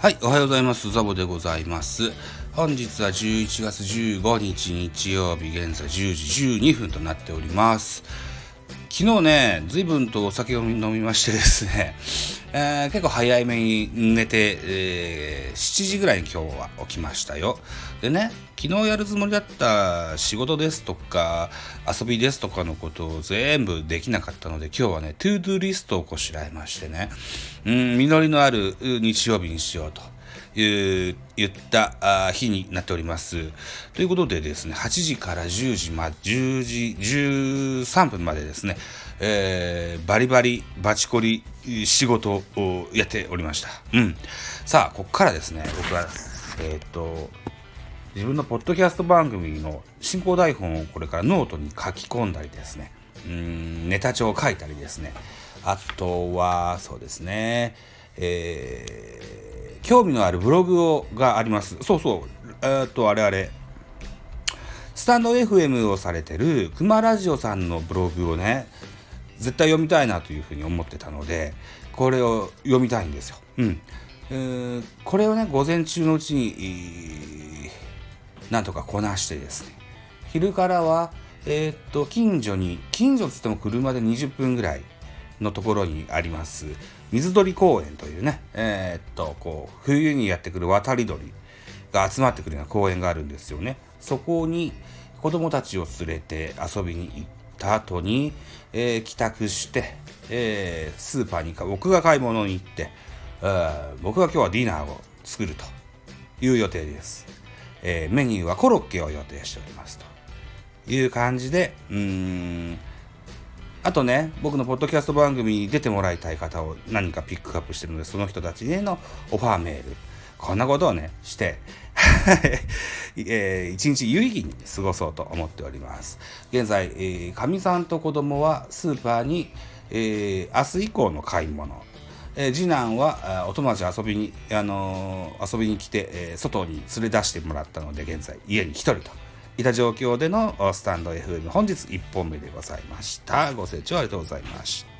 はい、おはようございます。ザボでございます。本日は11月15日日曜日、現在10時12分となっております。昨日ね、随分とお酒を飲みましてですね、えー結構早めに寝て、えー7時ぐらいに今日は起きましたよ。でね、昨日やるつもりだった仕事ですとか、遊びですとかのことを全部できなかったので、今日はね、 ToDoリストをこしらえましてね、うん、実りのある日曜日にしようと。言った日になっております。ということでですね、8時から10時、ま、10時、13分までですね、えーバリバリ、バチコリ仕事をやっておりました。うん。さあ、ここからですね、僕は、えーっと、自分のポッドキャスト番組の進行台本をこれからノートに書き込んだりですね、うん、ネタ帳を書いたりですね、あとは、そうですね、えー興味のあるブログをがあります。そうそう、えっと、あれあれ、スタンド FM をされてるクマラジオさんのブログをね、絶対読みたいなというふうに思ってたので、これを読みたいんですよ。うん。えーこれをね、午前中のうちに、なんとかこなしてですね、昼からは、えーっと、近所に、近所っつっても車で20分ぐらいのところにあります、水鳥公園というね、えーっと、こう、冬にやってくる渡り鳥が集まってくるような公園があるんですよね。そこに子供たちを連れて遊びに行った後に、えー帰宅して、えースーパーにか僕が買い物に行って、僕が今日はディナーを作るという予定です。えーメニューはコロッケを予定しておりますという感じで、うん、あとね、僕のポッドキャスト番組に出てもらいたい方を何かピックアップしてるので、その人たちへのオファーメール、こんなことをね、して、えー一日有意義に過ごそうと思っております。現在、えーかみさんと子供はスーパーに、えー明日以降の買い物、えー次男はお友達遊びに、あのー遊びに来て、えー外に連れ出してもらったので現在家に一人と。いた状況でのスタンド FM 本日1本目でございました。ご清聴ありがとうございました。